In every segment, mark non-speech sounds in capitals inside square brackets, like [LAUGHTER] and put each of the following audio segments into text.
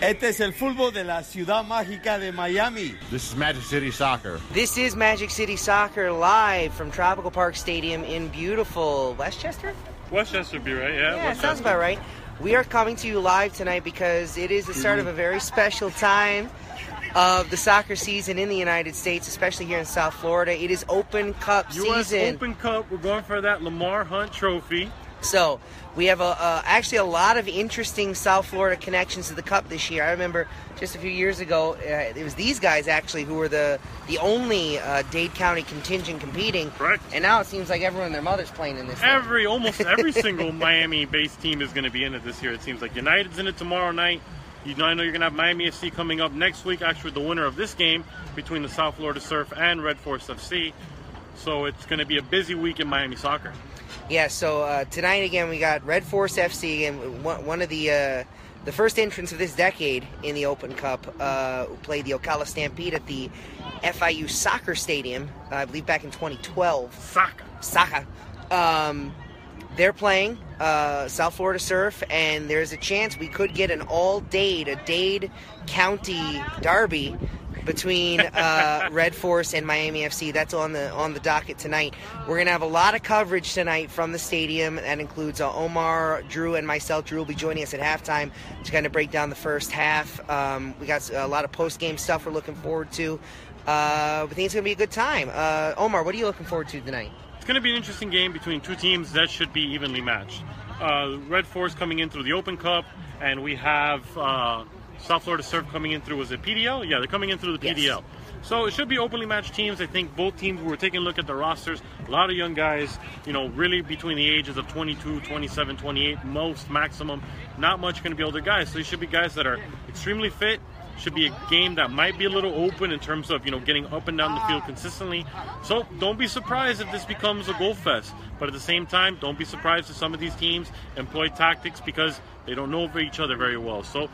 Este es el fútbol de la ciudad mágica de Miami. This is Magic City Soccer. This is Magic City Soccer live from Tropical Park Stadium in beautiful Westchester? Westchester would be right, yeah. Yeah, sounds about right. We are coming to you live tonight because it is the start of a very special time of the soccer season in the United States, especially here in South Florida. It is Open Cup U.S. season. Open Cup. We're going for that Lamar Hunt Trophy. So we have a, uh, actually a lot of interesting South Florida connections to the Cup this year. I remember just a few years ago, uh, it was these guys actually who were the the only uh, Dade County contingent competing. Correct. And now it seems like everyone and their mother's playing in this. Every, almost every [LAUGHS] single Miami-based team is going to be in it this year. It seems like United's in it tomorrow night. You know, I know you're going to have Miami FC coming up next week. Actually, the winner of this game between the South Florida Surf and Red Force FC. So it's going to be a busy week in Miami soccer. Yeah, so uh, tonight again we got Red Force FC and one, one of the uh, the first entrants of this decade in the Open Cup uh, who played the Ocala Stampede at the FIU Soccer Stadium, I believe back in 2012. Soccer. Soccer. Um, they're playing uh, South Florida Surf, and there's a chance we could get an all Dade, a Dade County derby between uh, Red Force and Miami FC. That's on the on the docket tonight. We're gonna have a lot of coverage tonight from the stadium. That includes uh, Omar, Drew, and myself. Drew will be joining us at halftime to kind of break down the first half. Um, we got a lot of post game stuff we're looking forward to. Uh, we think it's gonna be a good time. Uh, Omar, what are you looking forward to tonight? It's to be an interesting game between two teams that should be evenly matched. Uh, Red Force coming in through the Open Cup, and we have uh, South Florida Surf coming in through, was it PDL? Yeah, they're coming in through the Yes. PDL. So it should be openly matched teams. I think both teams were taking a look at the rosters. A lot of young guys, you know, really between the ages of 22, 27, 28, most maximum. Not much going to be older guys. So they should be guys that are extremely fit. Should be a game that might be a little open in terms of, you know, getting up and down the field consistently. So don't be surprised if this becomes a goal fest. But at the same time, don't be surprised if some of these teams employ tactics because they don't know each other very well. So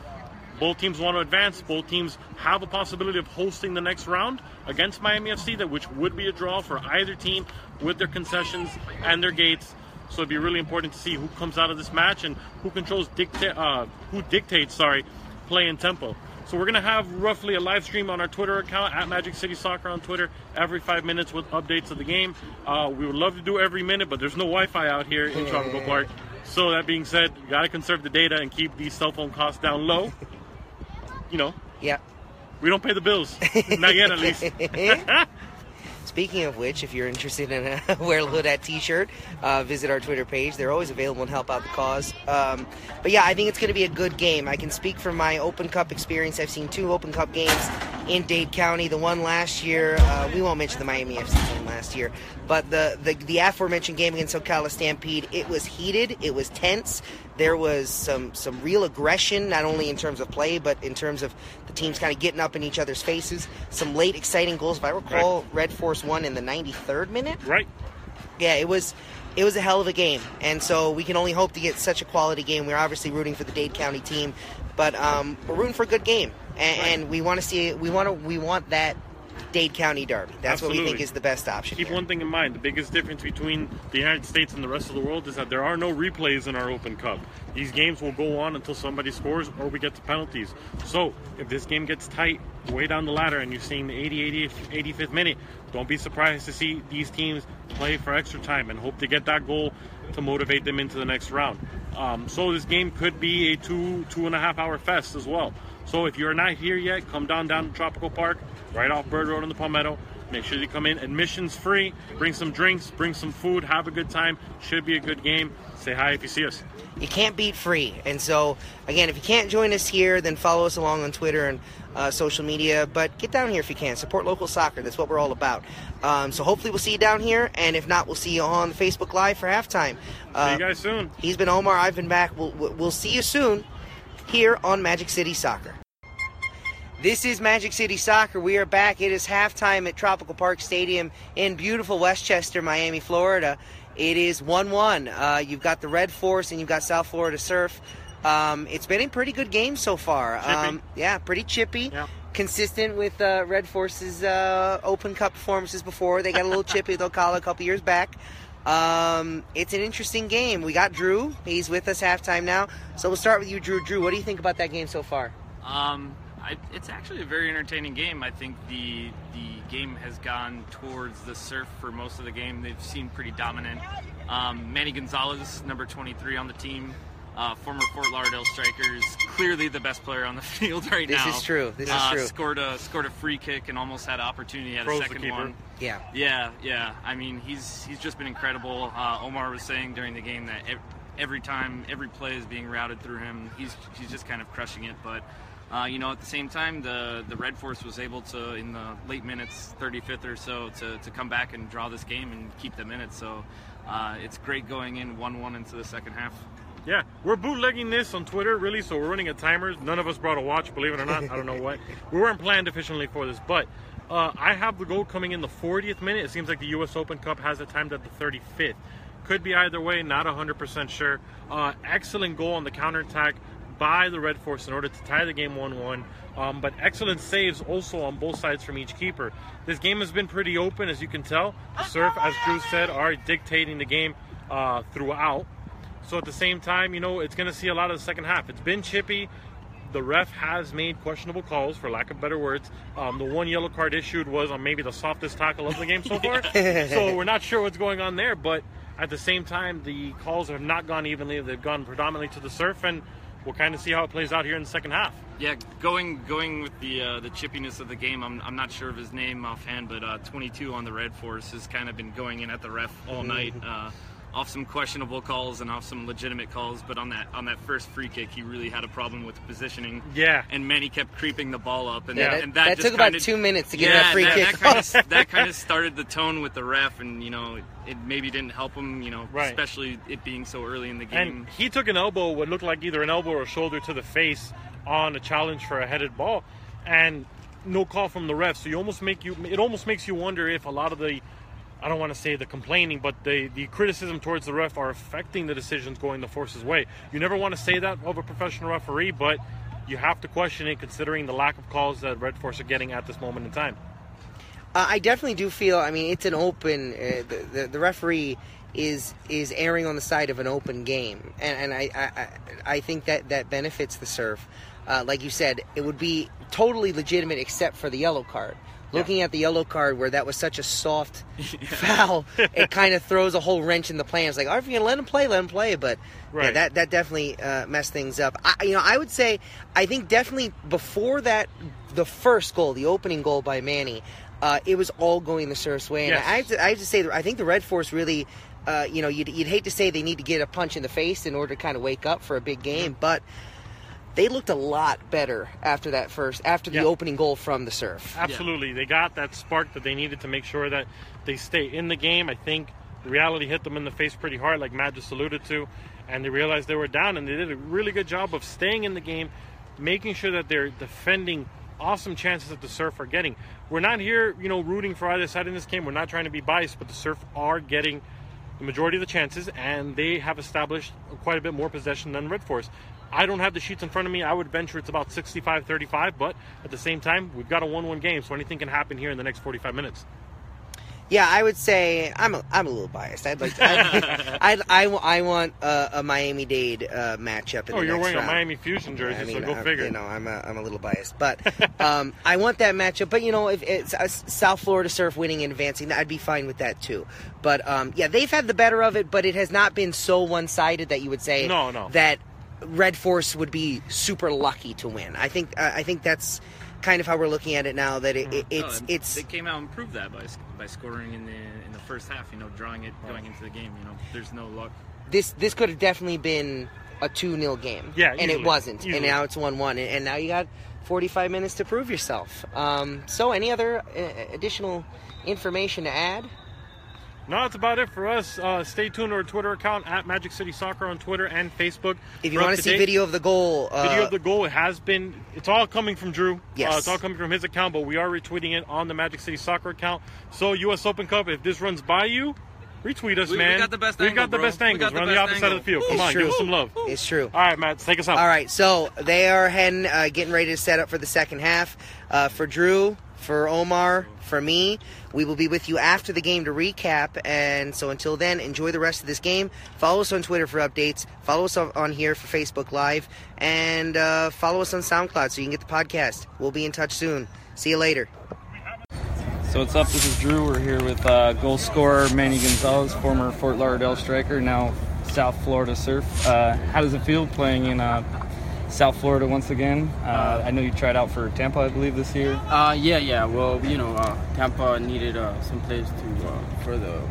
both teams want to advance. Both teams have a possibility of hosting the next round against Miami FC, that which would be a draw for either team with their concessions and their gates. So it'd be really important to see who comes out of this match and who controls uh, who dictates, sorry, play and tempo. So we're gonna have roughly a live stream on our Twitter account at Magic City Soccer on Twitter every five minutes with updates of the game. Uh, we would love to do every minute, but there's no Wi-Fi out here in Tropical Park. So that being said, you gotta conserve the data and keep these cell phone costs down low. You know, Yeah. we don't pay the bills. Not yet, at least. [LAUGHS] Speaking of which, if you're interested in a [LAUGHS] Wear Lodat t-shirt, uh, visit our Twitter page. They're always available and help out the cause. Um, but yeah, I think it's going to be a good game. I can speak from my Open Cup experience. I've seen two Open Cup games in Dade County. The one last year, uh, we won't mention the Miami FC game last year, but the, the the aforementioned game against Ocala Stampede, it was heated, it was tense. There was some some real aggression, not only in terms of play, but in terms of the teams kind of getting up in each other's faces. Some late exciting goals. If I recall, Red Force won in the 93rd minute. right. Yeah, it was it was a hell of a game, and so we can only hope to get such a quality game. We're obviously rooting for the Dade County team, but um, we're rooting for a good game, and, and we want to see we want to we want that Dade County derby. That's what we think is the best option. Keep here. one thing in mind: the biggest difference between the United States and the rest of the world is that there are no replays in our Open Cup. These games will go on until somebody scores or we get to penalties. So if this game gets tight way down the ladder and you're seeing the 80, 80, 85th minute, don't be surprised to see these teams play for extra time and hope to get that goal to motivate them into the next round. Um, so this game could be a two two and a half hour fest as well. So if you're not here yet, come down down to Tropical Park, right off Bird Road in the Palmetto. Make sure you come in. Admission's free. Bring some drinks, bring some food, have a good time. Should be a good game. Say hi if you see us. you can't beat free. And so, again, if you can't join us here, then follow us along on Twitter and uh, social media. But get down here if you can. Support local soccer. That's what we're all about. Um, so hopefully we'll see you down here. And if not, we'll see you on Facebook Live for halftime. Uh, See you guys soon. He's been Omar. I've been back. We'll, we'll we'll see you soon here on Magic City Soccer. This is Magic City Soccer. We are back. It is halftime at Tropical Park Stadium in beautiful Westchester, Miami, Florida. It is 1 1. Uh, you've got the Red Force and you've got South Florida Surf. Um, it's been a pretty good game so far. Um, yeah, pretty chippy. Yeah. Consistent with uh, Red Force's uh, Open Cup performances before. They got a little [LAUGHS] chippy, they'll call a couple years back. Um, it's an interesting game. We got Drew. He's with us halftime now. So we'll start with you, Drew. Drew, what do you think about that game so far? Um, I, it's actually a very entertaining game. I think the the game has gone towards the surf for most of the game. They've seemed pretty dominant. Um, Manny Gonzalez, number 23 on the team, uh, former Fort Lauderdale Strikers, clearly the best player on the [LAUGHS] field right This now. is true. This is Uh, true. Scored a scored a free kick and almost had an opportunity at a Froze the second one. Yeah. Yeah, yeah. I mean, he's he's just been incredible. Uh, Omar was saying during the game that every time, every play is being routed through him. He's he's just kind of crushing it. But uh, you know, at the same time, the the Red Force was able to, in the late minutes, 35th or so, to, to come back and draw this game and keep them in it. So uh, it's great going in 1-1 into the second half. Yeah, we're bootlegging this on Twitter, really. So we're running a timer. None of us brought a watch, believe it or not. I don't know what. We weren't planned efficiently for this, but uh, I have the goal coming in the 40th minute. It seems like the U.S. Open Cup has it timed at the 35th. Could be either way, not 100% sure. Uh, excellent goal on the counterattack by the Red Force in order to tie the game 1 1. Um, but excellent saves also on both sides from each keeper. This game has been pretty open, as you can tell. The Surf, as Drew said, are dictating the game uh, throughout. So at the same time, you know, it's going to see a lot of the second half. It's been chippy. The ref has made questionable calls, for lack of better words. Um, the one yellow card issued was on maybe the softest tackle of the game so far. [LAUGHS] so we're not sure what's going on there. But at the same time, the calls have not gone evenly. They've gone predominantly to the surf, and we'll kind of see how it plays out here in the second half. Yeah, going going with the uh, the chippiness of the game. I'm, I'm not sure of his name offhand, but uh, 22 on the Red Force has kind of been going in at the ref all night, uh, off some questionable calls and off some legitimate calls. But on that on that first free kick, he really had a problem with positioning. Yeah. and Manny kept creeping the ball up, and, Yeah, and that- that just took about kinda- two minutes to get yeah, that free that, kick That kind, of, that kind of started the tone with the ref, and you know, it, it maybe didn't help him. You know, Right. especially it being so early in the game. And he took an elbow, what looked like either an elbow or a shoulder to the face on a challenge for a headed ball, and no call from the ref. So you almost make you it almost makes you wonder if a lot of the I don't want to say the complaining, but the the criticism towards the ref are affecting the decisions going the force's way. You never want to say that of a professional referee, but you have to question it considering the lack of calls that Red Force are getting at this moment in time. Uh, I definitely do feel. I mean, it's an open. Uh, the, the the referee is is erring on the side of an open game, and, and I, I I- think that that benefits the surf. Uh, like you said, it would be totally legitimate except for the yellow card. Looking at the yellow card where that was such a soft [LAUGHS] foul, it kind of throws a whole wrench in the plans. Like, oh, if you're gonna let him play, let him play. But yeah, that that definitely uh, messed things up. I, you know, I would say I think definitely before that, the first goal, the opening goal by Manny, uh, it was all going the Surf's way. And Yes. I have to I have to say, I think the Red Force really. Uh, you know, you'd, you'd hate to say they need to get a punch in the face in order to kind of wake up for a big game, but they looked a lot better after that first, after the Yeah. opening goal from the Surf. Absolutely. They got that spark that they needed to make sure that they stay in the game. I think reality hit them in the face pretty hard, like Matt just alluded to, and they realized they were down, and they did a really good job of staying in the game, making sure that they're defending awesome chances that the Surf are getting. We're not here, you know, rooting for either side in this game. We're not trying to be biased, but the Surf are getting the majority of the chances, and they have established quite a bit more possession than Red Force. I don't have the sheets in front of me. I would venture it's about 65 35, but at the same time, we've got a 1 1 game, so anything can happen here in the next 45 minutes. Yeah, I would say I'm a, I'm a little biased. I'd like to, I'd, [LAUGHS] I, I want a, a Miami Dade uh, matchup in Oh, the you're next wearing round. a Miami Fusion jersey, I mean, so go I'm, figure. You know, I'm a, I'm a little biased, but [LAUGHS] um, I want that matchup. But you know, if it's uh, South Florida Surf winning and advancing, I'd be fine with that too. But um, yeah, they've had the better of it, but it has not been so one-sided that you would say No, no. that Red Force would be super lucky to win. I think uh, I think that's kind of how we're looking at it now. That it, it, it's and it's they came out and proved that by by scoring in the in the first half. You know, drawing it going into the game. You know, there's no luck. this this could have definitely been a 2-0 game. Yeah, and it wasn't. And now it's 1-1 and, and now you got 45 minutes to prove yourself. Um, so any other uh, additional information to add? No, that's about it for us. Uh, stay tuned to our Twitter account at Magic City Soccer on Twitter and Facebook. If you want to see date. video of the goal, uh, video of the goal, it has been. It's all coming from Drew. Yes. Uh, it's all coming from his account, but we are retweeting it on the Magic City Soccer account. So, U.S. Open Cup, if this runs by you, retweet us, We- we got the best We angle, got the bro. best We angles. got the We're on the best opposite side of the field. Come It's on, true. give us some love. it's true. All right, Matt, take us out. All right, so they are heading, uh, getting ready to set up for the second half. Uh, for Drew, for Omar, for me, we will be with you after the game to recap. And so until then, enjoy the rest of this game. Follow us on Twitter for updates. Follow us on here for Facebook Live, and uh, follow us on SoundCloud so you can get the podcast. We'll be in touch soon. See you later. So what's up? This is Drew. We're here with uh, goal scorer Manny Gonzalez, former Fort Lauderdale striker, now South Florida Surf. Uh, how does it feel playing in uh, South Florida once again? Uh, I know you tried out for Tampa, I believe, this year. Uh, yeah, yeah. Well, you know, uh, Tampa needed uh, some players to uh, for the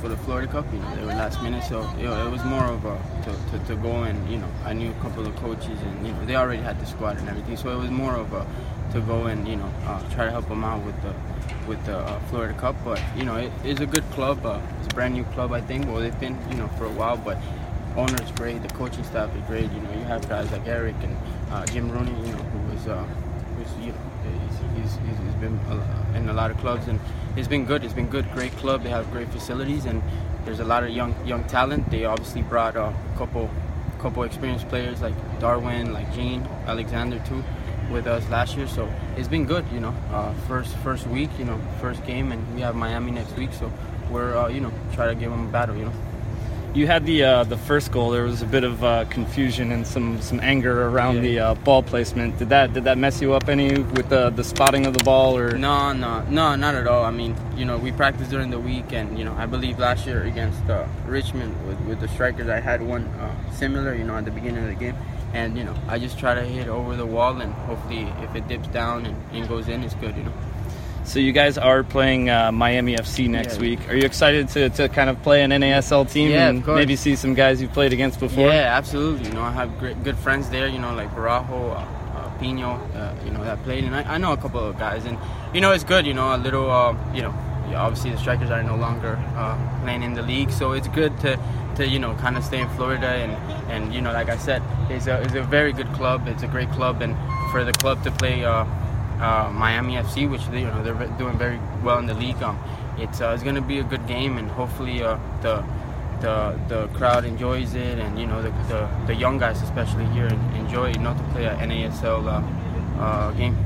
for the Florida Cup. You know, they were last minute, so you know, it was more of a to, to, to go and you know, I knew a couple of coaches, and you know, they already had the squad and everything. So it was more of a to go and you know uh, try to help them out with the with the uh, Florida Cup. But you know, it is a good club. Uh, it's a brand new club, I think. Well, they've been you know for a while, but owner's great. The coaching staff is great. You know, you have guys like Eric and uh, Jim Rooney. You know, who was uh, who's you know he's, he's, he's, been uh, in a lot of clubs and it's been good. It's been good. Great club. They have great facilities and there's a lot of young young talent. They obviously brought a couple couple experienced players like Darwin, like Jean Alexandre too, with us last year. So it's been good. You know, uh, first first week. You know, first game, and we have Miami next week. So we're uh, you know try to give them a battle. You know. You had the uh, the first goal. There was a bit of uh, confusion and some, some anger around Yeah. the uh, ball placement. Did that did that mess you up any with the, the spotting of the ball or? No, no, no, not at all. I mean, you know, we practiced during the week, and you know, I believe last year against uh, Richmond with, with the strikers, I had one uh, similar, you know, at the beginning of the game, and you know, I just try to hit over the wall, and hopefully, if it dips down and, and goes in, it's good, you know. So you guys are playing uh, Miami FC next Yeah. week. Are you excited to, to kind of play an NASL team Yeah, and maybe see some guys you've played against before? Yeah, absolutely. You know, I have great, good friends there. You know, like Borrajo, uh, uh, Pinho. Uh, you know, that played, and I, I know a couple of guys, and you know, it's good. You know, a little. Uh, you know, obviously the strikers are no longer uh, playing in the league, so it's good to. To you know, kind of stay in Florida, and, and you know, like I said, it's a, it's a very good club. It's a great club, and for the club to play uh, uh, Miami FC, which they, you know they're doing very well in the league, um, it's uh, it's going to be a good game, and hopefully uh, the the the crowd enjoys it, and you know the the, the young guys especially here enjoy know to play an NASL uh, uh, game.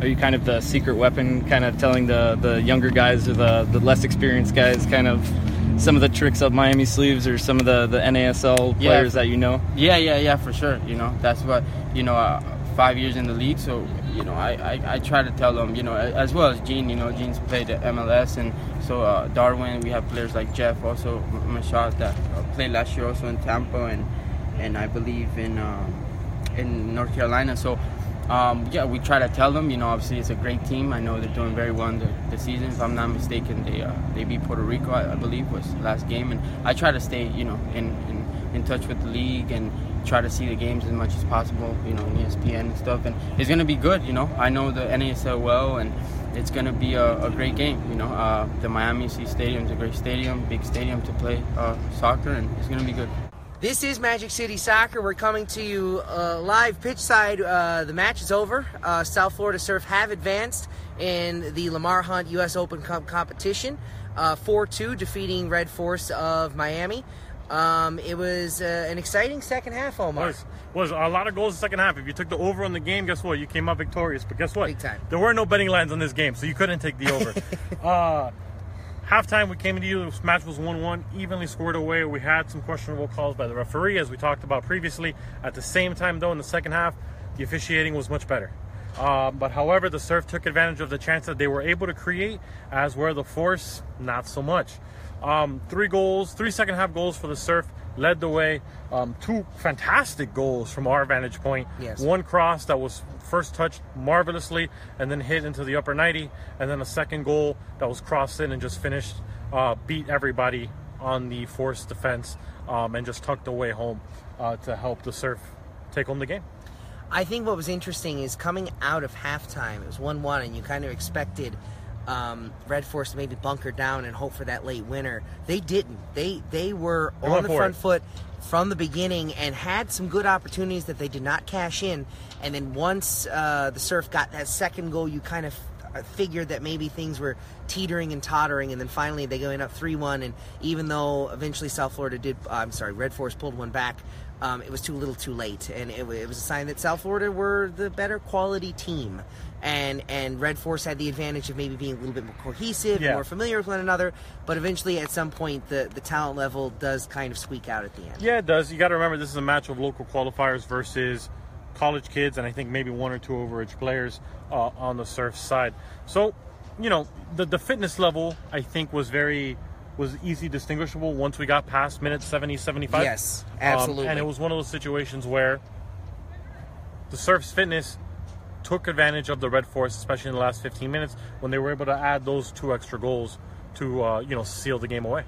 Are you kind of the secret weapon, kind of telling the, the younger guys or the, the less experienced guys kind of some of the tricks up Miami sleeves or some of the, the NASL Yeah. players that you know? Yeah, yeah, yeah, for sure. You know, that's what you know. Uh, five years in the league, so you know, I, I, I try to tell them, you know, as well as Jean. You know, Jean's played at MLS, and so uh, Darwin. We have players like Jeff, also M- Mashad that uh, played last year also in Tampa, and and I believe in um, in North Carolina. So. Um, yeah, we try to tell them. You know, obviously it's a great team. I know they're doing very well in the, the season. If I'm not mistaken, they uh, they beat Puerto Rico, I, I believe, was last game. And I try to stay, you know, in, in in touch with the league and try to see the games as much as possible. You know, ESPN and stuff. And it's gonna be good. You know, I know the NASL well, and it's gonna be a, a great game. You know, uh, the Miami C Stadium is a great stadium, big stadium to play uh, soccer, and it's gonna be good. This is Magic City Soccer. We're coming to you uh, live pitch side. Uh, the match is over. Uh, South Florida Surf have advanced in the Lamar Hunt U.S. Open Cup competition, uh, 4-2, defeating Red Force of Miami. Um, it was uh, an exciting second half, almost. Was was a lot of goals in the second half. If you took the over on the game, guess what? You came out victorious. But guess what? Big time. There were no betting lines on this game, so you couldn't take the over. [LAUGHS] uh, halftime, we came into you. This match was one-one, evenly scored away. We had some questionable calls by the referee, as we talked about previously. At the same time, though, in the second half, the officiating was much better. Um, but however, the Surf took advantage of the chance that they were able to create, as were the Force not so much. Um, three goals, three second half goals for the Surf led the way. Um, two fantastic goals from our vantage point. Yes. One cross that was first touched marvelously and then hit into the upper 90, and then a second goal that was crossed in and just finished, uh, beat everybody on the Force defense um, and just tucked away home uh, to help the Surf take home the game. I think what was interesting is coming out of halftime, it was 1 1, and you kind of expected um, Red Force maybe bunker down and hope for that late winner. They didn't. They they were They on the front it. foot from the beginning and had some good opportunities that they did not cash in. And then once uh, the Surf got that second goal, you kind of uh, figured that maybe things were teetering and tottering. And then finally they going up three one. And even though eventually South Florida did, uh, I'm sorry, Red Force pulled one back. Um, it was too little, too late, and it, it was a sign that South Florida were the better quality team, and and Red Force had the advantage of maybe being a little bit more cohesive, Yeah. more familiar with one another. But eventually, at some point, the the talent level does kind of squeak out at the end. Yeah, it does. You got to remember this is a match of local qualifiers versus college kids, and I think maybe one or two overage players uh, on the surf side. So, you know, the the fitness level I think was very was easy distinguishable once we got past minutes 70 75 Yes, Um, absolutely. and it was one of those situations where the surf's fitness took advantage of the red force especially in the last 15 minutes when they were able to add those two extra goals to uh, you know seal the game away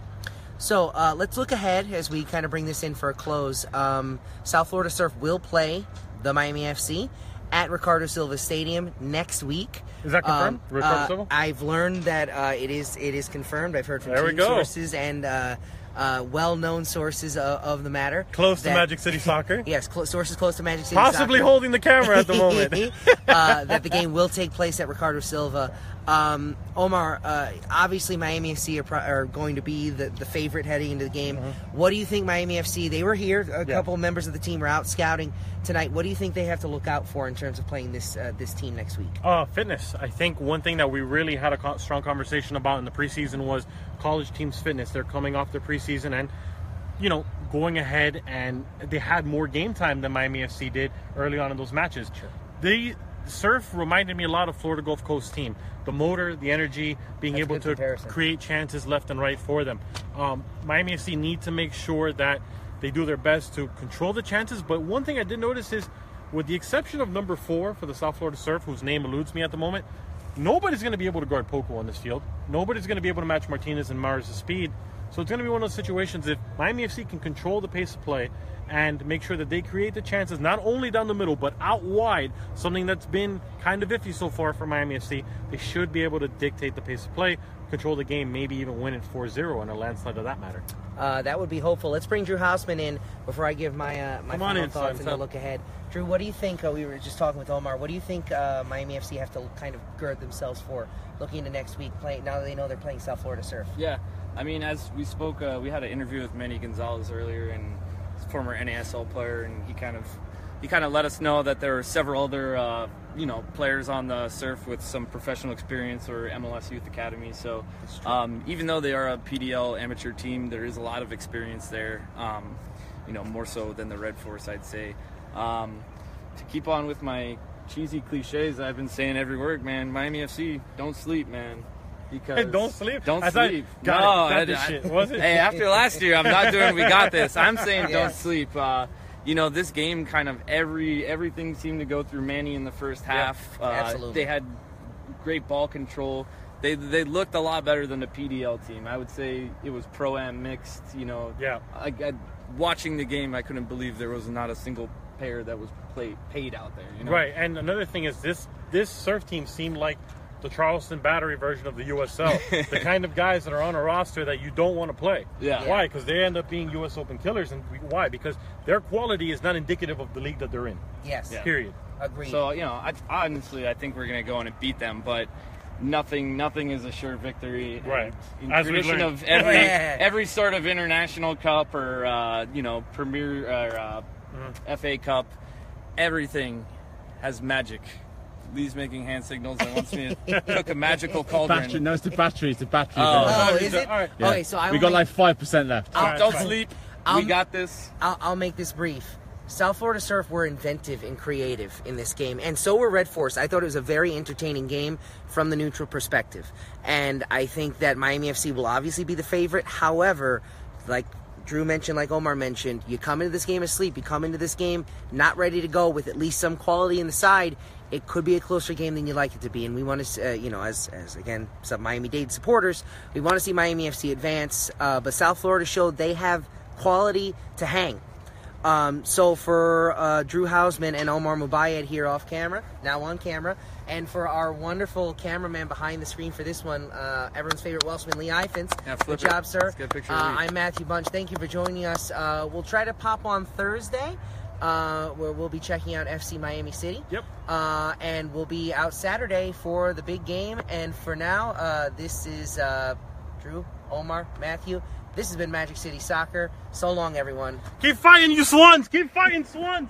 So uh, let's look ahead as we kind of bring this in for a close. Um, South Florida Surf will play the Miami FC at Riccardo Silva Stadium next week. Is that confirmed? Um, Riccardo uh, Silva? I've learned that uh, it is it is confirmed. I've heard from There we go. sources and uh, uh, well-known sources of, of the matter. close to Magic City [LAUGHS] Soccer Yes, cl- sources close to Magic City. possibly Soccer. holding the camera at the [LAUGHS] moment uh, that the game will take place at Riccardo Silva. Um, Omar, uh, obviously Miami FC are, pro- are going to be the, the favorite heading into the game. What do you think Miami FC? They were here. A Mm-hmm. Yeah. couple members of the team were out scouting tonight. What do you think they have to look out for in terms of playing this uh, this team next week? Uh, fitness. I think one thing that we really had a co- strong conversation about in the preseason was college teams' fitness. They're coming off their preseason and, you know, going ahead and they had more game time than Miami FC did early on in those matches. The Surf reminded me a lot of Florida Gulf Coast team. The motor, the energy, being That's able to comparison. create chances left and right for them. Um, Miami FC need to make sure that they do their best to control the chances. But one thing I did notice is, with the exception of number four for the South Florida Surf, whose name eludes me at the moment, nobody's going to be able to guard Poku on this field. Nobody's going to be able to match Martinez and Mares' speed. So it's going to be one of those situations if Miami FC can control the pace of play and make sure that they create the chances not only down the middle but out wide, something that's been kind of iffy so far for Miami FC, they should be able to dictate the pace of play, control the game, maybe even win it 4-0 in a landslide of that matter. Uh, that would be hopeful. Let's bring Drew Hausman in before I give my uh, my final in, thoughts son, and the look ahead. Drew, what do you think? Uh, we were just talking with Omar. What do you think uh, Miami FC have to kind of gird themselves for looking into next week? Playing now that they know they're playing South Florida Surf. Yeah, I mean, as we spoke, uh, we had an interview with Manny Gonzalez earlier, and he's a former NASL player, and he kind of he kind of let us know that there were several other uh, you know players on the surf with some professional experience or MLS Youth Academy. So um, even though they are a PDL amateur team, there is a lot of experience there. Um, you know, more so than the Red Force, I'd say. Um, to keep on with my cheesy cliches I've been saying every word, man. Miami FC, don't sleep, man. Because [LAUGHS] Don't sleep? Don't I thought- sleep. got no, it. Got I- shit. Was it? Hey, after last year, I'm not doing. We got this. I'm [LAUGHS] saying Yeah. don't sleep. Uh, you know, this game kind of every everything seemed to go through Manny in the first half. uh, absolutely. They had great ball control. They they looked a lot better than the PDL team. I would say it was pro am mixed. You know, Yeah. I, I, watching the game, I couldn't believe there was not a single pair that was played paid out there. You know? Right, and another thing is this this surf team seemed like the Charleston Battery version of the USL. [LAUGHS] the kind of guys that are on a roster that you don't want to play. Yeah. Why? Because they end up being US Open killers, and why? Because their quality is not indicative of the league that they're in. Yes, Period. agreed. So you know, I, honestly, I think we're gonna go in and beat them, but nothing, nothing is a sure victory. And Right. In As tradition of every [LAUGHS] Yeah. every sort of international cup or uh, you know Premier or uh, Mm-hmm. FA Cup, everything has magic. Lee's making hand signals and wants me to cook a magical [LAUGHS] cauldron. Battery, no, it's the battery. It's the battery. Oh. Oh, oh, is it? All right. Yeah. Okay, so I we got make- like five percent left. I'll- Don't Fine. sleep. I'll- we got this. I'll, I'll make this brief. South Florida Surf were inventive and creative in this game, and so were Red Force. I thought it was a very entertaining game from the neutral perspective, and I think that Miami FC will obviously be the favorite. However, like Drew mentioned, like Omar mentioned, you come into this game asleep. You come into this game not ready to go with at least some quality in the side. It could be a closer game than you like it to be, and we want to, uh, you know, as as again some Miami Dade supporters, we want to see Miami FC advance. Uh, but South Florida showed they have quality to hang. Um, so for uh, Drew Hausman and Omar Mubayed here off camera, now on camera, and for our wonderful cameraman behind the screen for this one, uh, everyone's favorite Welshman, Lee Ifans. Yeah, Good job, sir. Let's get a picture Uh, I'm Matthew Bunch. Thank you for joining us. Uh, we'll try to pop on Thursday uh, where we'll be checking out FC Miami City. Yep. Uh, and we'll be out Saturday for the big game. And for now, uh, this is uh, Drew, Omar, Matthew. This has been Magic City Soccer. So long, everyone. Keep fighting, you swans! Keep fighting, swans!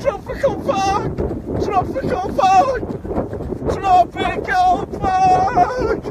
Tropical Park! Tropical Park! Tropical Park!